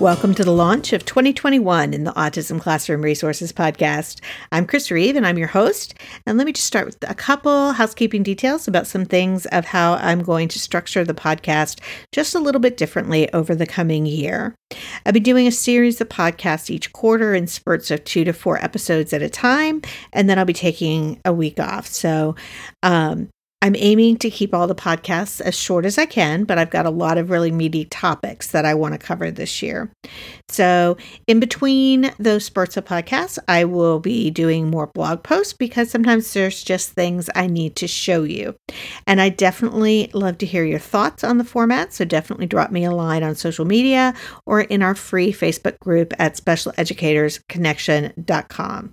Welcome to the launch of 2021 in the Autism Classroom Resources Podcast. I'm Chris Reeve and I'm your host. And let me just start with a couple housekeeping details about some things of how I'm going to structure the podcast just a little bit differently over the coming year. I'll be doing a series of podcasts each quarter in spurts of two to four episodes at a time, and then I'll be taking a week off. So, um, I'm aiming to keep all the podcasts as short as I can, but I've got a lot of really meaty topics that I want to cover this year. So, in between those spurts of podcasts, I will be doing more blog posts because sometimes there's just things I need to show you. And I definitely love to hear your thoughts on the format. So, definitely drop me a line on social media or in our free Facebook group at specialeducatorsconnection.com.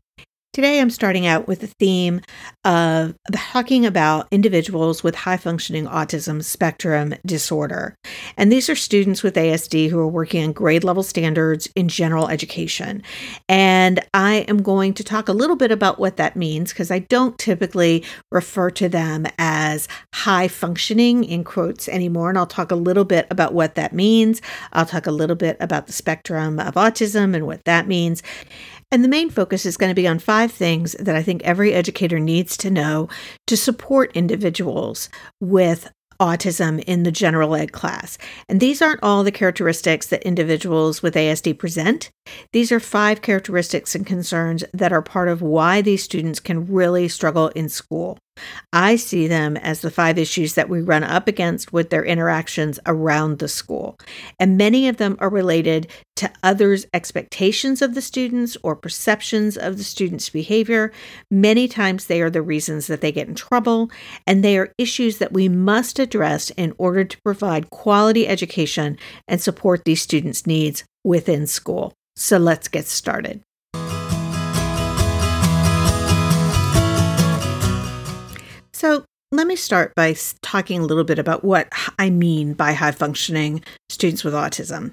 Today, I'm starting out with the theme of talking about individuals with high functioning autism spectrum disorder. And these are students with ASD who are working on grade level standards in general education. And I am going to talk a little bit about what that means because I don't typically refer to them as high functioning in quotes anymore. And I'll talk a little bit about what that means. I'll talk a little bit about the spectrum of autism and what that means. And the main focus is going to be on five things that I think every educator needs to know to support individuals with autism in the general ed class. And these aren't all the characteristics that individuals with ASD present. These are five characteristics and concerns that are part of why these students can really struggle in school. I see them as the five issues that we run up against with their interactions around the school. And many of them are related to others' expectations of the students or perceptions of the students' behavior. Many times they are the reasons that they get in trouble, and they are issues that we must address in order to provide quality education and support these students' needs within school. So let's get started. So, let me start by talking a little bit about what I mean by high functioning students with autism.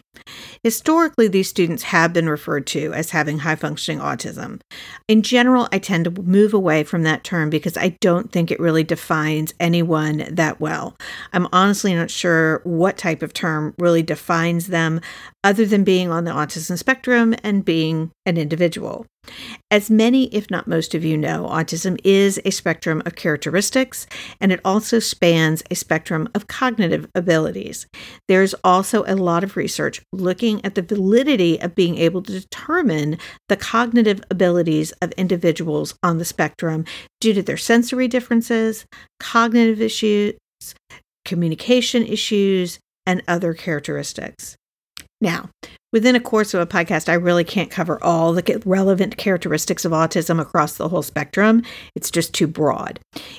Historically, these students have been referred to as having high functioning autism. In general, I tend to move away from that term because I don't think it really defines anyone that well. I'm honestly not sure what type of term really defines them other than being on the autism spectrum and being an individual. As many, if not most of you know, autism is a spectrum of characteristics, and it also spans a spectrum of cognitive abilities. There's also a lot of research looking at the validity of being able to determine the cognitive abilities of individuals on the spectrum due to their sensory differences, cognitive issues, communication issues, and other characteristics. Now, within a course of a podcast, I really can't cover all the relevant characteristics of autism across the whole spectrum. It's just too broad.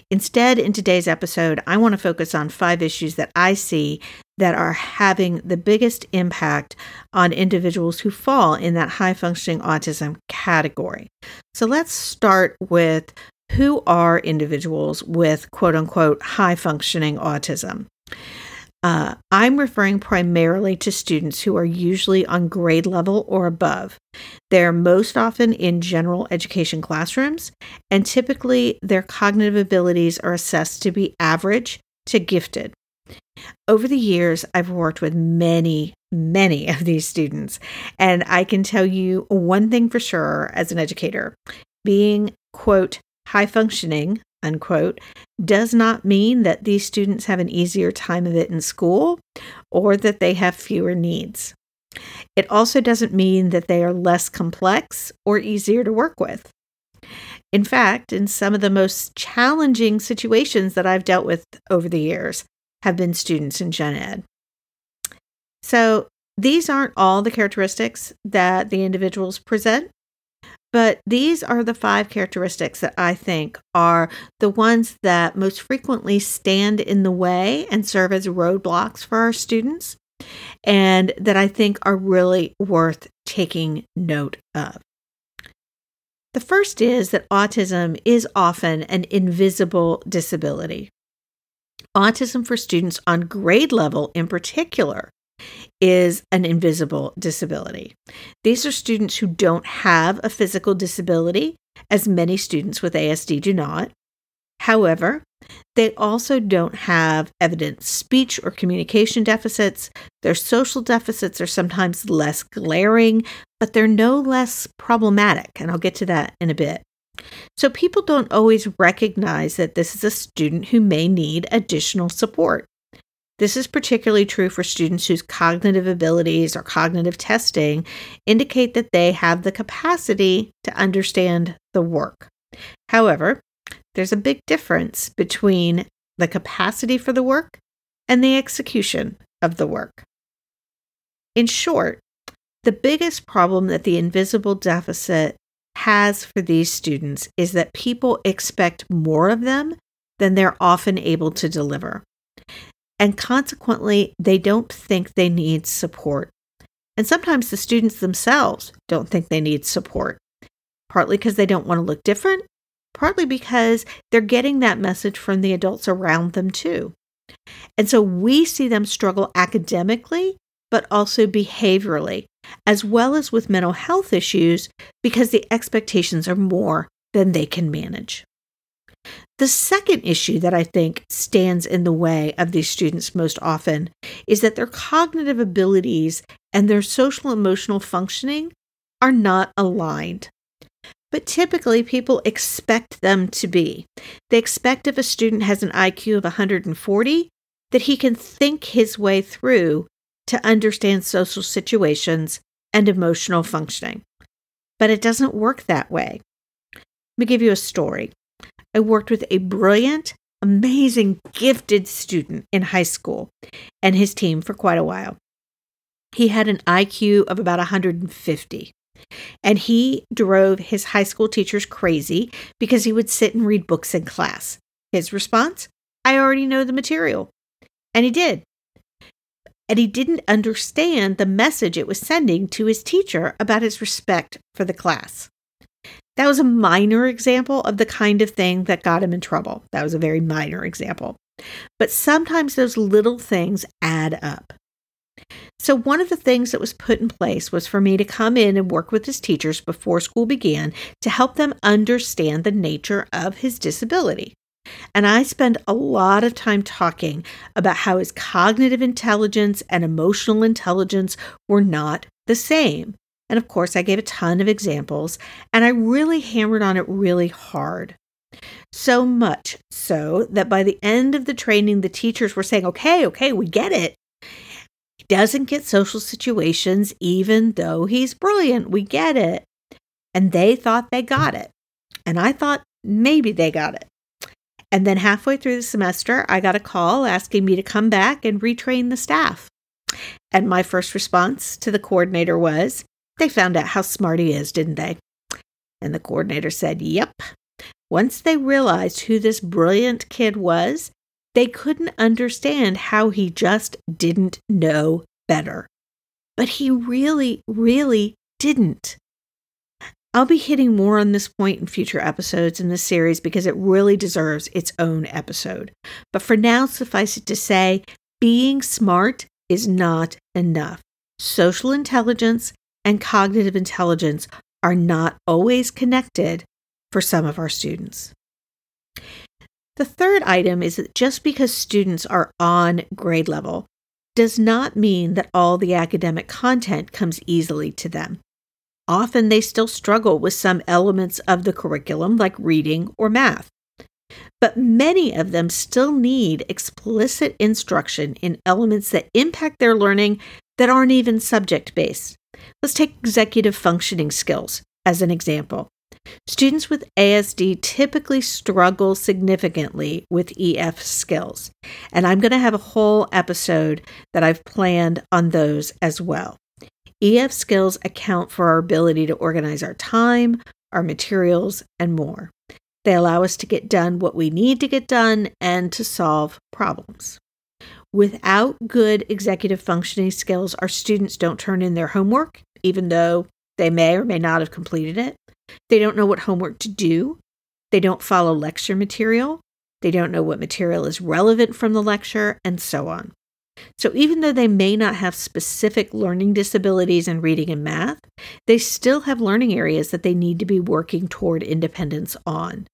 Instead, in today's episode, I want to focus on five issues that I see that are having the biggest impact on individuals who fall in that high functioning autism category. So let's start with who are individuals with quote unquote high functioning autism. Uh, I'm referring primarily to students who are usually on grade level or above. They're most often in general education classrooms, and typically their cognitive abilities are assessed to be average to gifted. Over the years, I've worked with many, many of these students, and I can tell you one thing for sure as an educator being, quote, high functioning, unquote, does not mean that these students have an easier time of it in school or that they have fewer needs. It also doesn't mean that they are less complex or easier to work with. In fact, in some of the most challenging situations that I've dealt with over the years have been students in gen ed. So, these aren't all the characteristics that the individuals present, But these are the five characteristics that I think are the ones that most frequently stand in the way and serve as roadblocks for our students, and that I think are really worth taking note of. The first is that autism is often an invisible disability. Autism for students on grade level, in particular, is an invisible disability. These are students who don't have a physical disability, as many students with ASD do not. However, they also don't have evident speech or communication deficits. Their social deficits are sometimes less glaring, but they're no less problematic, and I'll get to that in a bit. So people don't always recognize that this is a student who may need additional support. This is particularly true for students whose cognitive abilities or cognitive testing indicate that they have the capacity to understand the work. However, there's a big difference between the capacity for the work and the execution of the work. In short, the biggest problem that the invisible deficit has for these students is that people expect more of them than they're often able to deliver. And consequently, they don't think they need support. And sometimes the students themselves don't think they need support, partly because they don't want to look different, partly because they're getting that message from the adults around them too. And so we see them struggle academically, but also behaviorally, as well as with mental health issues, because the expectations are more than they can manage. The second issue that I think stands in the way of these students most often is that their cognitive abilities and their social emotional functioning are not aligned. But typically, people expect them to be. They expect if a student has an IQ of 140, that he can think his way through to understand social situations and emotional functioning. But it doesn't work that way. Let me give you a story. I worked with a brilliant, amazing, gifted student in high school and his team for quite a while. He had an IQ of about 150. And he drove his high school teachers crazy because he would sit and read books in class. His response I already know the material. And he did. And he didn't understand the message it was sending to his teacher about his respect for the class. That was a minor example of the kind of thing that got him in trouble. That was a very minor example. But sometimes those little things add up. So, one of the things that was put in place was for me to come in and work with his teachers before school began to help them understand the nature of his disability. And I spend a lot of time talking about how his cognitive intelligence and emotional intelligence were not the same. And of course, I gave a ton of examples, and I really hammered on it really hard. So much so that by the end of the training, the teachers were saying, okay, okay, we get it. He doesn't get social situations, even though he's brilliant. We get it. And they thought they got it. And I thought maybe they got it. And then halfway through the semester, I got a call asking me to come back and retrain the staff. And my first response to the coordinator was, they found out how smart he is, didn't they? And the coordinator said, Yep. Once they realized who this brilliant kid was, they couldn't understand how he just didn't know better. But he really, really didn't. I'll be hitting more on this point in future episodes in this series because it really deserves its own episode. But for now, suffice it to say, being smart is not enough. Social intelligence and cognitive intelligence are not always connected for some of our students. The third item is that just because students are on grade level does not mean that all the academic content comes easily to them. Often they still struggle with some elements of the curriculum, like reading or math. But many of them still need explicit instruction in elements that impact their learning that aren't even subject based. Let's take executive functioning skills as an example. Students with ASD typically struggle significantly with EF skills, and I'm going to have a whole episode that I've planned on those as well. EF skills account for our ability to organize our time, our materials, and more. They allow us to get done what we need to get done and to solve problems. Without good executive functioning skills, our students don't turn in their homework, even though they may or may not have completed it. They don't know what homework to do. They don't follow lecture material. They don't know what material is relevant from the lecture, and so on. So, even though they may not have specific learning disabilities in reading and math, they still have learning areas that they need to be working toward independence on.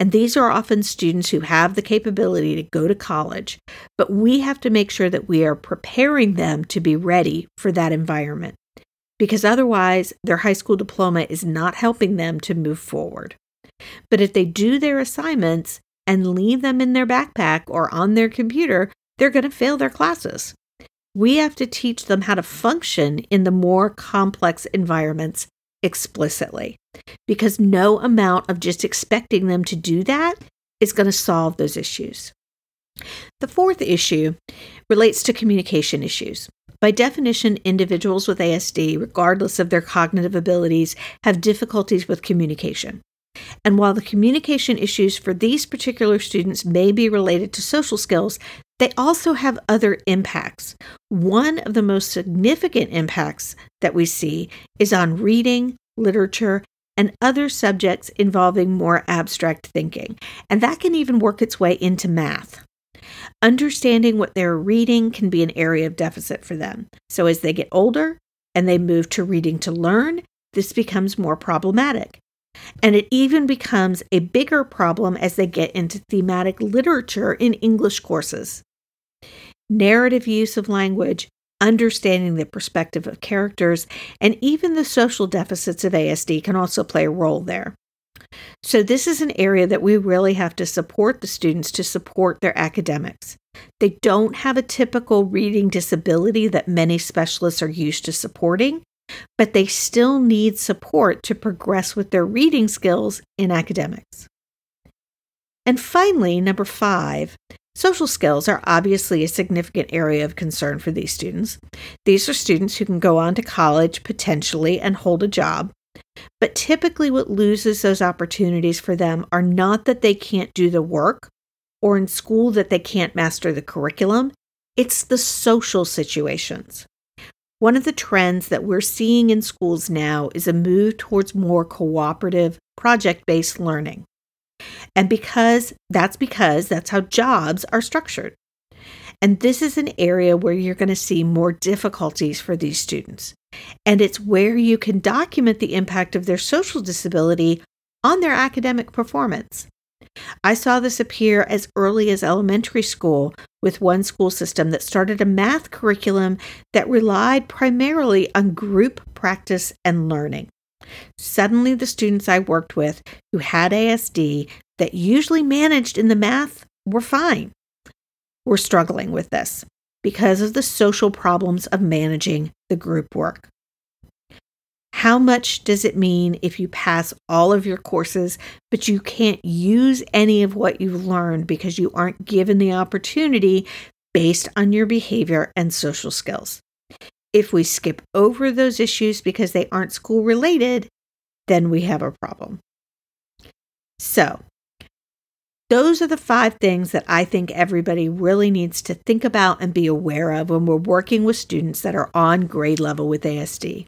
And these are often students who have the capability to go to college, but we have to make sure that we are preparing them to be ready for that environment because otherwise their high school diploma is not helping them to move forward. But if they do their assignments and leave them in their backpack or on their computer, they're going to fail their classes. We have to teach them how to function in the more complex environments explicitly because no amount of just expecting them to do that is going to solve those issues. The fourth issue relates to communication issues. By definition, individuals with ASD, regardless of their cognitive abilities, have difficulties with communication. And while the communication issues for these particular students may be related to social skills, they also have other impacts. One of the most significant impacts that we see is on reading, literature, and other subjects involving more abstract thinking. And that can even work its way into math. Understanding what they're reading can be an area of deficit for them. So as they get older and they move to reading to learn, this becomes more problematic. And it even becomes a bigger problem as they get into thematic literature in English courses. Narrative use of language understanding the perspective of characters, and even the social deficits of ASD can also play a role there. So, this is an area that we really have to support the students to support their academics. They don't have a typical reading disability that many specialists are used to supporting, but they still need support to progress with their reading skills in academics. And finally, number five, Social skills are obviously a significant area of concern for these students. These are students who can go on to college potentially and hold a job. But typically, what loses those opportunities for them are not that they can't do the work or in school that they can't master the curriculum, it's the social situations. One of the trends that we're seeing in schools now is a move towards more cooperative, project based learning. And because that's because that's how jobs are structured. And this is an area where you're going to see more difficulties for these students. And it's where you can document the impact of their social disability on their academic performance. I saw this appear as early as elementary school with one school system that started a math curriculum that relied primarily on group practice and learning. Suddenly, the students I worked with who had ASD that usually managed in the math were fine. We're struggling with this because of the social problems of managing the group work. How much does it mean if you pass all of your courses, but you can't use any of what you've learned because you aren't given the opportunity based on your behavior and social skills? If we skip over those issues because they aren't school related, then we have a problem. So, those are the five things that I think everybody really needs to think about and be aware of when we're working with students that are on grade level with ASD.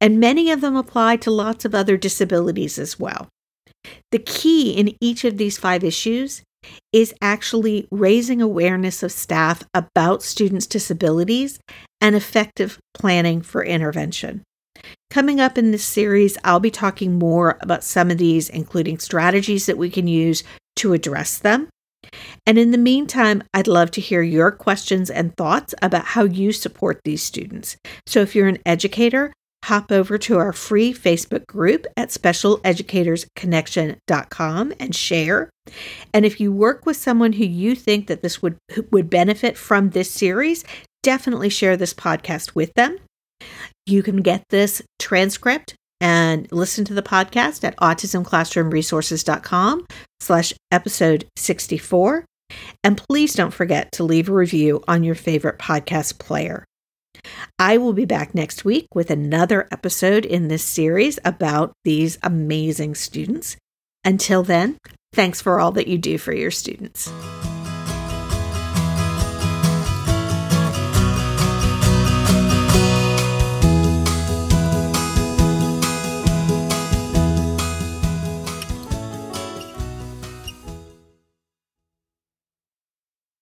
And many of them apply to lots of other disabilities as well. The key in each of these five issues is actually raising awareness of staff about students' disabilities and effective planning for intervention. Coming up in this series, I'll be talking more about some of these, including strategies that we can use to address them. And in the meantime, I'd love to hear your questions and thoughts about how you support these students. So if you're an educator, hop over to our free Facebook group at specialeducatorsconnection.com and share. And if you work with someone who you think that this would would benefit from this series, definitely share this podcast with them. You can get this transcript and listen to the podcast at autismclassroomresources.com slash episode 64. And please don't forget to leave a review on your favorite podcast player. I will be back next week with another episode in this series about these amazing students. Until then, thanks for all that you do for your students.